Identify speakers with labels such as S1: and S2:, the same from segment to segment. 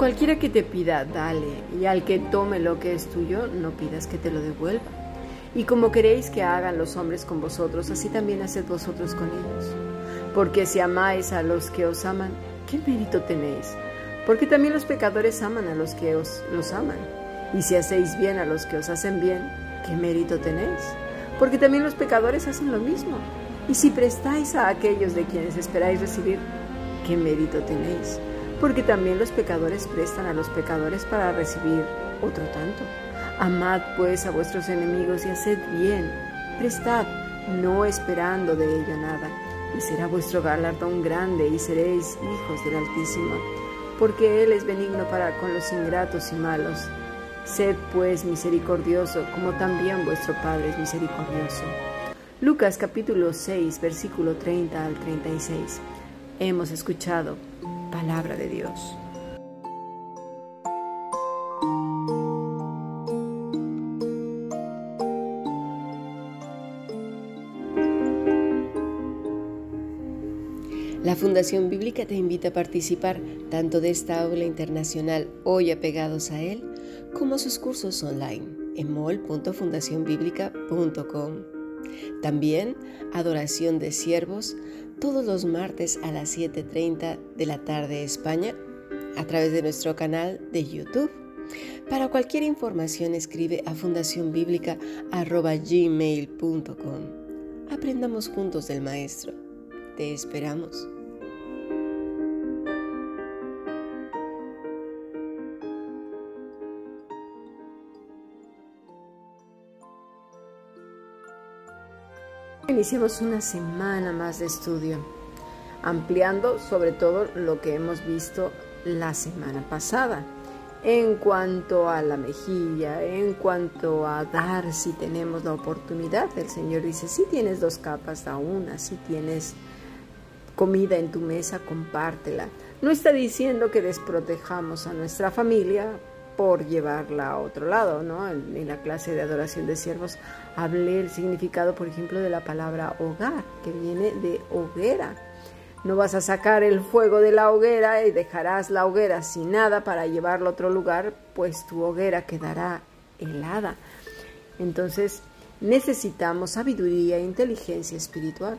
S1: Cualquiera que te pida, dale, y al que tome lo que es tuyo, no pidas que te lo devuelva. Y como queréis que hagan los hombres con vosotros, así también haced vosotros con ellos. Porque si amáis a los que os aman, ¿qué mérito tenéis? Porque también los pecadores aman a los que os los aman. Y si hacéis bien a los que os hacen bien, ¿qué mérito tenéis? Porque también los pecadores hacen lo mismo. Y si prestáis a aquellos de quienes esperáis recibir, ¿qué mérito tenéis? Porque también los pecadores prestan a los pecadores para recibir otro tanto. Amad pues a vuestros enemigos y haced bien. Prestad, no esperando de ello nada. Y será vuestro galardón grande y seréis hijos del Altísimo, porque Él es benigno para con los ingratos y malos. Sed pues misericordioso, como también vuestro Padre es misericordioso. Lucas capítulo 6, versículo 30 al 36. Hemos escuchado palabra de Dios. La Fundación Bíblica te invita a participar tanto de esta aula internacional hoy apegados a él, como a sus cursos online en mol.fundacionbiblica.com. También Adoración de Siervos todos los martes a las 7.30 de la tarde España a través de nuestro canal de YouTube. Para cualquier información escribe a fundacionbiblica.gmail.com. Aprendamos juntos del Maestro. Te esperamos. Iniciamos una semana más de estudio, ampliando sobre todo lo que hemos visto la semana pasada. En cuanto a la mejilla, en cuanto a dar si tenemos la oportunidad, el Señor dice, si tienes dos capas, da una, si tienes comida en tu mesa, compártela. No está diciendo que desprotejamos a nuestra familia por llevarla a otro lado, ¿no? En, la clase de adoración de siervos hablé el significado, por ejemplo, de la palabra hogar, que viene de hoguera. No vas a sacar el fuego de la hoguera y dejarás la hoguera sin nada para llevarlo a otro lugar, pues tu hoguera quedará helada. Entonces, necesitamos sabiduría e inteligencia espiritual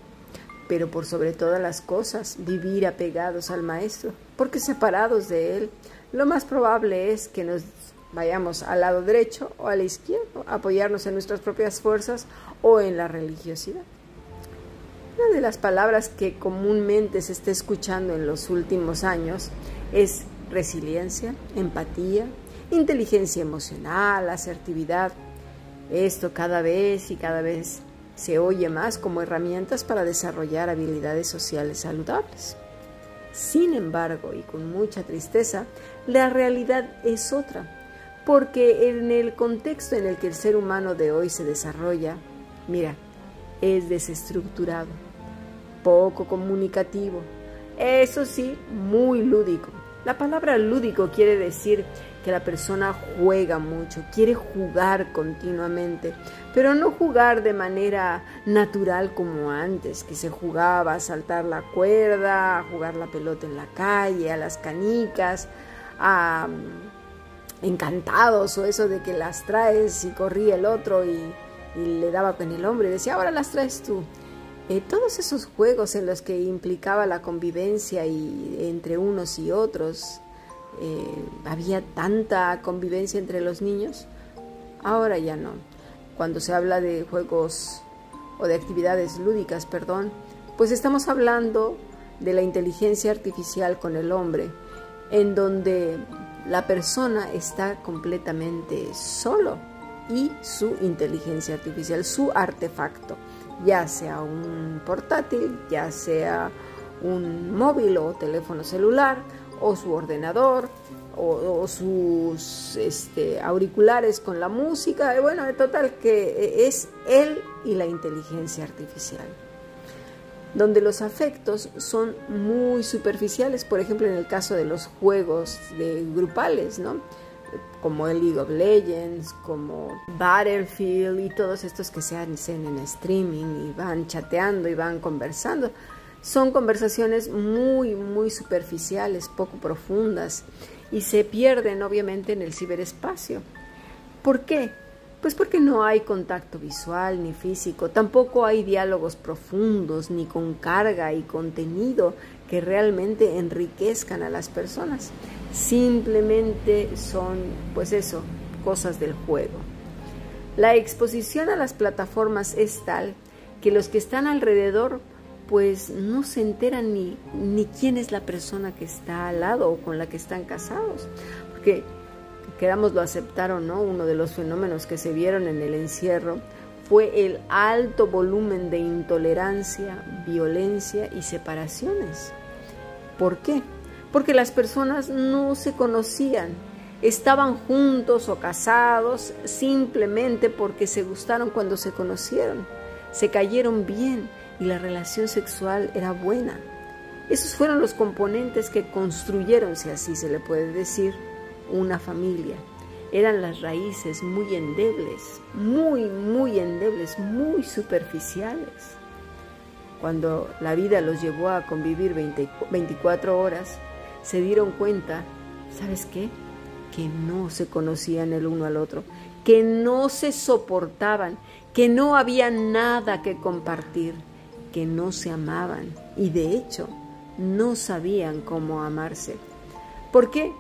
S1: pero por sobre todas las cosas vivir apegados al Maestro, porque separados de Él, lo más probable es que nos vayamos al lado derecho o al izquierdo, apoyarnos en nuestras propias fuerzas o en la religiosidad. Una de las palabras que comúnmente se está escuchando en los últimos años es resiliencia, empatía, inteligencia emocional, asertividad. Esto cada vez y cada vez se oye más como herramientas para desarrollar habilidades sociales saludables. Sin embargo, y con mucha tristeza, la realidad es otra, porque en el contexto en el que el ser humano de hoy se desarrolla, mira, es desestructurado, poco comunicativo, eso sí, muy lúdico. La palabra lúdico quiere decir que la persona juega mucho, quiere jugar continuamente, pero no jugar de manera natural como antes, que se jugaba a saltar la cuerda, a jugar la pelota en la calle, a las canicas, a mm, encantados o eso de que las traes y corría el otro y, le daba con el hombre y decía, ahora las traes tú. Eh, todos esos juegos en los que implicaba la convivencia y, entre unos y otros, eh, había tanta convivencia entre los niños, ahora ya no. Cuando se habla de juegos o de actividades lúdicas, perdón, pues estamos hablando de la inteligencia artificial con el hombre, en donde la persona está completamente solo y su inteligencia artificial, su artefacto, ya sea un portátil, ya sea un móvil o teléfono celular, o su ordenador o, sus este, auriculares con la música. Bueno, en total que es él y la inteligencia artificial. Donde los afectos son muy superficiales, por ejemplo en el caso de los juegos grupales, ¿no? como el League of Legends, como Battlefield y todos estos que se hacen en streaming y van chateando y van conversando Son conversaciones muy, muy superficiales, poco profundas y se pierden obviamente en el ciberespacio. ¿Por qué? Pues porque no hay contacto visual ni físico, tampoco hay diálogos profundos ni con carga y contenido que realmente enriquezcan a las personas. Simplemente son, pues eso, cosas del juego. La exposición a las plataformas es tal que los que están alrededor pues no se enteran ni, ni quién es la persona que está al lado o con la que están casados. Porque, queramos lo aceptar o no, uno de los fenómenos que se vieron en el encierro fue el alto volumen de intolerancia, violencia y separaciones. ¿Por qué? Porque las personas no se conocían, estaban juntos o casados simplemente porque se gustaron cuando se conocieron, se cayeron bien y la relación sexual era buena. Esos fueron los componentes que construyeron, si así se le puede decir, una familia. Eran las raíces muy endebles, muy, muy endebles, muy superficiales. Cuando la vida los llevó a convivir 24 horas, se dieron cuenta, ¿sabes qué? Que no se conocían el uno al otro, que no se soportaban, que no había nada que compartir que no se amaban y de hecho no sabían cómo amarse. ¿Por qué?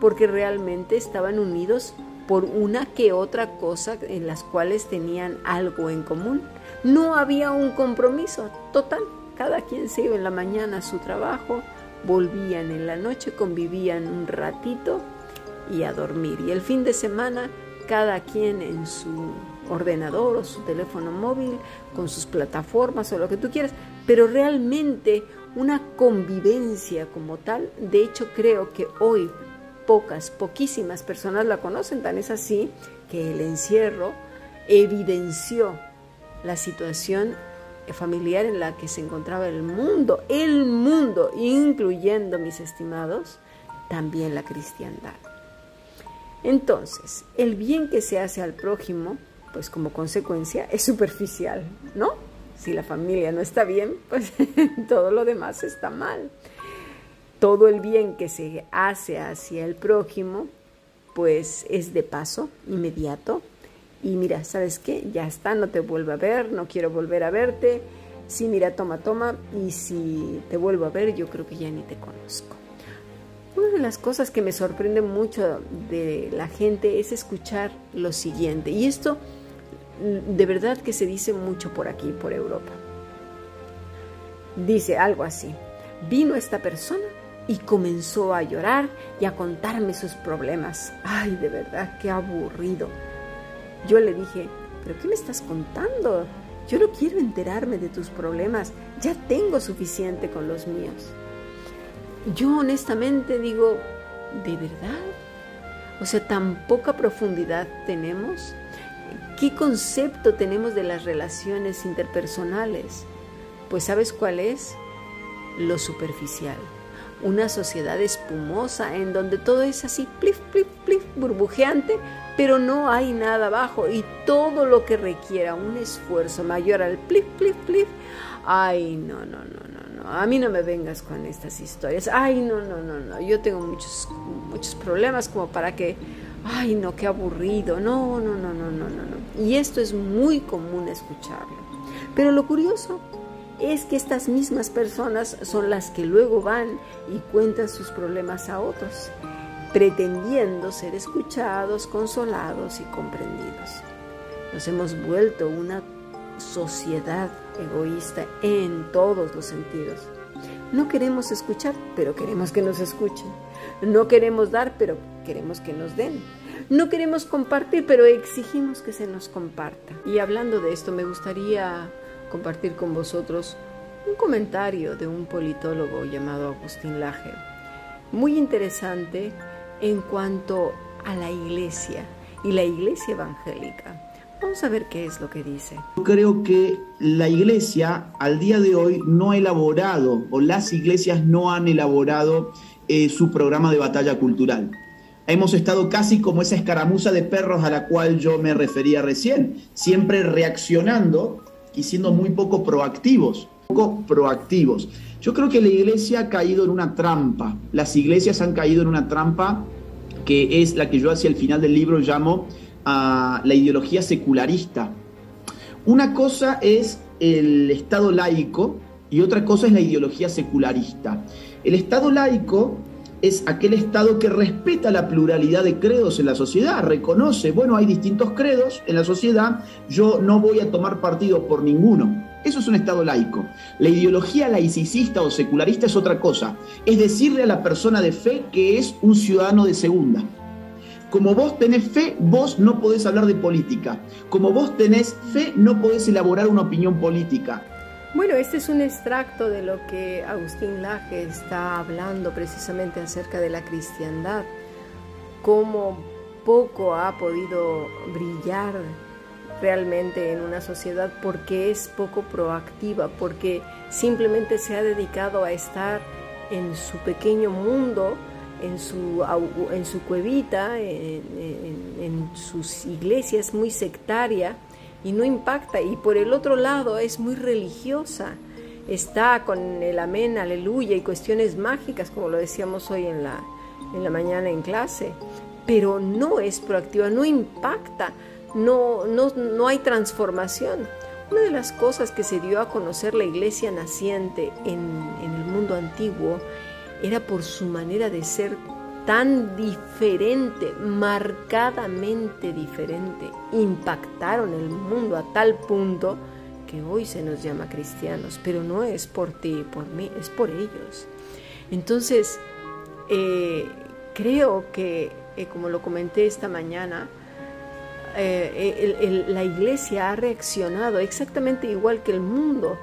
S1: Porque realmente estaban unidos por una que otra cosa en las cuales tenían algo en común. No había un compromiso total. Cada quien se iba en la mañana a su trabajo, volvían en la noche, convivían un ratito y a dormir. Y el fin de semana, cada quien en su ordenador o su teléfono móvil, con sus plataformas o lo que tú quieras, pero realmente una convivencia como tal, de hecho creo que hoy pocas, poquísimas personas la conocen, tan es así que el encierro evidenció la situación familiar en la que se encontraba el mundo, el mundo, incluyendo mis estimados, también la cristiandad. Entonces, el bien que se hace al prójimo pues como consecuencia es superficial, ¿no? Si la familia no está bien, pues todo lo demás está mal. Todo el bien que se hace hacia el prójimo, pues es de paso, inmediato. Y mira, ¿sabes qué? Ya está, no te vuelvo a ver, no quiero volver a verte. Sí, mira, toma, toma. Y si te vuelvo a ver, yo creo que ya ni te conozco. Una de las cosas que me sorprende mucho de la gente es escuchar lo siguiente. Y esto de verdad que se dice mucho por aquí, por Europa. Dice algo así, vino esta persona y comenzó a llorar y a contarme sus problemas. Ay, de verdad, qué aburrido. Yo le dije, ¿pero qué me estás contando? Yo no quiero enterarme de tus problemas, ya tengo suficiente con los míos. Yo honestamente digo, ¿de verdad? O sea, tan poca profundidad tenemos ¿Qué concepto tenemos de las relaciones interpersonales? Pues ¿sabes cuál es? Lo superficial. Una sociedad espumosa en donde todo es así, plif, plif, plif, burbujeante, pero no hay nada abajo y todo lo que requiera un esfuerzo mayor al plif, plif, plif, ay, no, no, no, no, a mí no me vengas con estas historias, ay, no, no, no, no, yo tengo muchos, muchos problemas como para que ay no, qué aburrido, no, no, no, no, no, no, no. Y esto es muy común escucharlo. Pero lo curioso es que estas mismas personas son las que luego van y cuentan sus problemas a otros, pretendiendo ser escuchados, consolados y comprendidos. Nos hemos vuelto una sociedad egoísta en todos los sentidos. No queremos escuchar, pero queremos que nos escuchen. No queremos dar, pero queremos que nos den. No queremos compartir, pero exigimos que se nos comparta. Y hablando de esto, me gustaría compartir con vosotros un comentario de un politólogo llamado Agustín Laje, muy interesante en cuanto a la iglesia y la iglesia evangélica. Vamos a ver qué es lo que dice.
S2: Yo creo que la iglesia al día de hoy no ha elaborado, o las iglesias no han elaborado eh, su programa de batalla cultural. Hemos estado casi como esa escaramuza de perros a la cual yo me refería recién, siempre reaccionando y siendo muy poco proactivos. poco proactivos. Yo creo que la iglesia ha caído en una trampa. Las iglesias han caído en una trampa que es la que yo hacia el final del libro llamo a la ideología secularista. Una cosa es el Estado laico y otra cosa es la ideología secularista. El Estado laico es aquel Estado que respeta la pluralidad de credos en la sociedad, reconoce, bueno, hay distintos credos en la sociedad, yo no voy a tomar partido por ninguno. Eso es un Estado laico. La ideología laicista o secularista es otra cosa, es decirle a la persona de fe que es un ciudadano de segunda. Como vos tenés fe, vos no podés hablar de política. Como vos tenés fe, no podés elaborar una opinión política.
S1: Bueno, este es un extracto de lo que Agustín Laje está hablando precisamente acerca de la cristiandad, cómo poco ha podido brillar realmente en una sociedad porque es poco proactiva, porque simplemente se ha dedicado a estar en su pequeño mundo, en su, en su cuevita, en, en sus iglesias muy sectaria y no impacta. Y por el otro lado es muy religiosa. Está con el amén, aleluya y cuestiones mágicas, como lo decíamos hoy en la, en la mañana en clase. Pero no es proactiva, no impacta, no, no, no hay transformación. Una de las cosas que se dio a conocer la iglesia naciente en, en el mundo antiguo era por su manera de ser tan diferente, marcadamente diferente, impactaron el mundo a tal punto que hoy se nos llama cristianos, pero no es por ti, por mí, es por ellos. Entonces, eh, creo que, eh, como lo comenté esta mañana, eh, la iglesia ha reaccionado exactamente igual que el mundo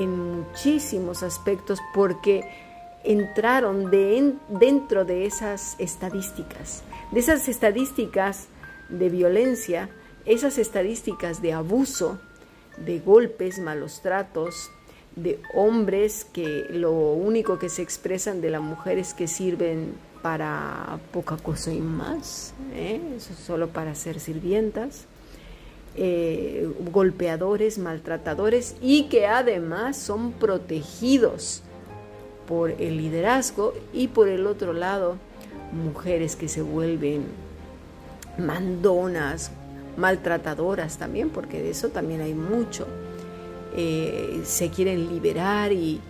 S1: en muchísimos aspectos porque entraron de dentro de esas estadísticas, de esas estadísticas de violencia, esas estadísticas de abuso, de golpes, malos tratos, de hombres que lo único que se expresan de la mujer es que sirven para poca cosa y más, ¿eh? solo para ser sirvientas, eh, golpeadores, maltratadores y que además son protegidos por el liderazgo y por el otro lado mujeres que se vuelven mandonas, maltratadoras también, porque de eso también hay mucho. Eh, se quieren liberar y,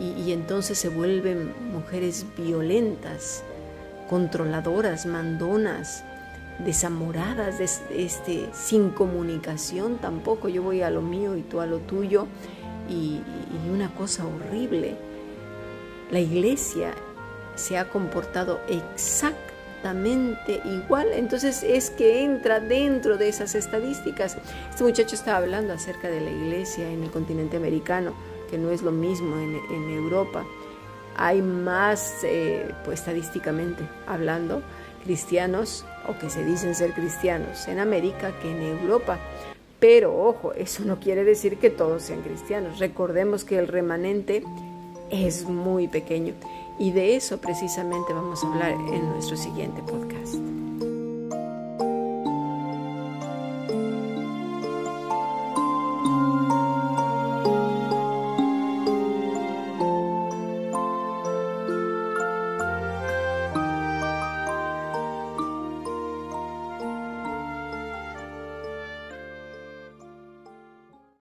S1: entonces se vuelven mujeres violentas, controladoras, mandonas, desamoradas, este, sin comunicación tampoco. Yo voy a lo mío y tú a lo tuyo y una cosa horrible la iglesia se ha comportado exactamente igual, entonces es que entra dentro de esas estadísticas. Este muchacho estaba hablando acerca de la iglesia en el continente americano, que no es lo mismo en, Europa. Hay más, eh, pues estadísticamente hablando, cristianos o que se dicen ser cristianos en América que en Europa. Pero ojo, eso no quiere decir que todos sean cristianos. Recordemos que el remanente es muy pequeño. Y de eso precisamente vamos a hablar en nuestro siguiente podcast.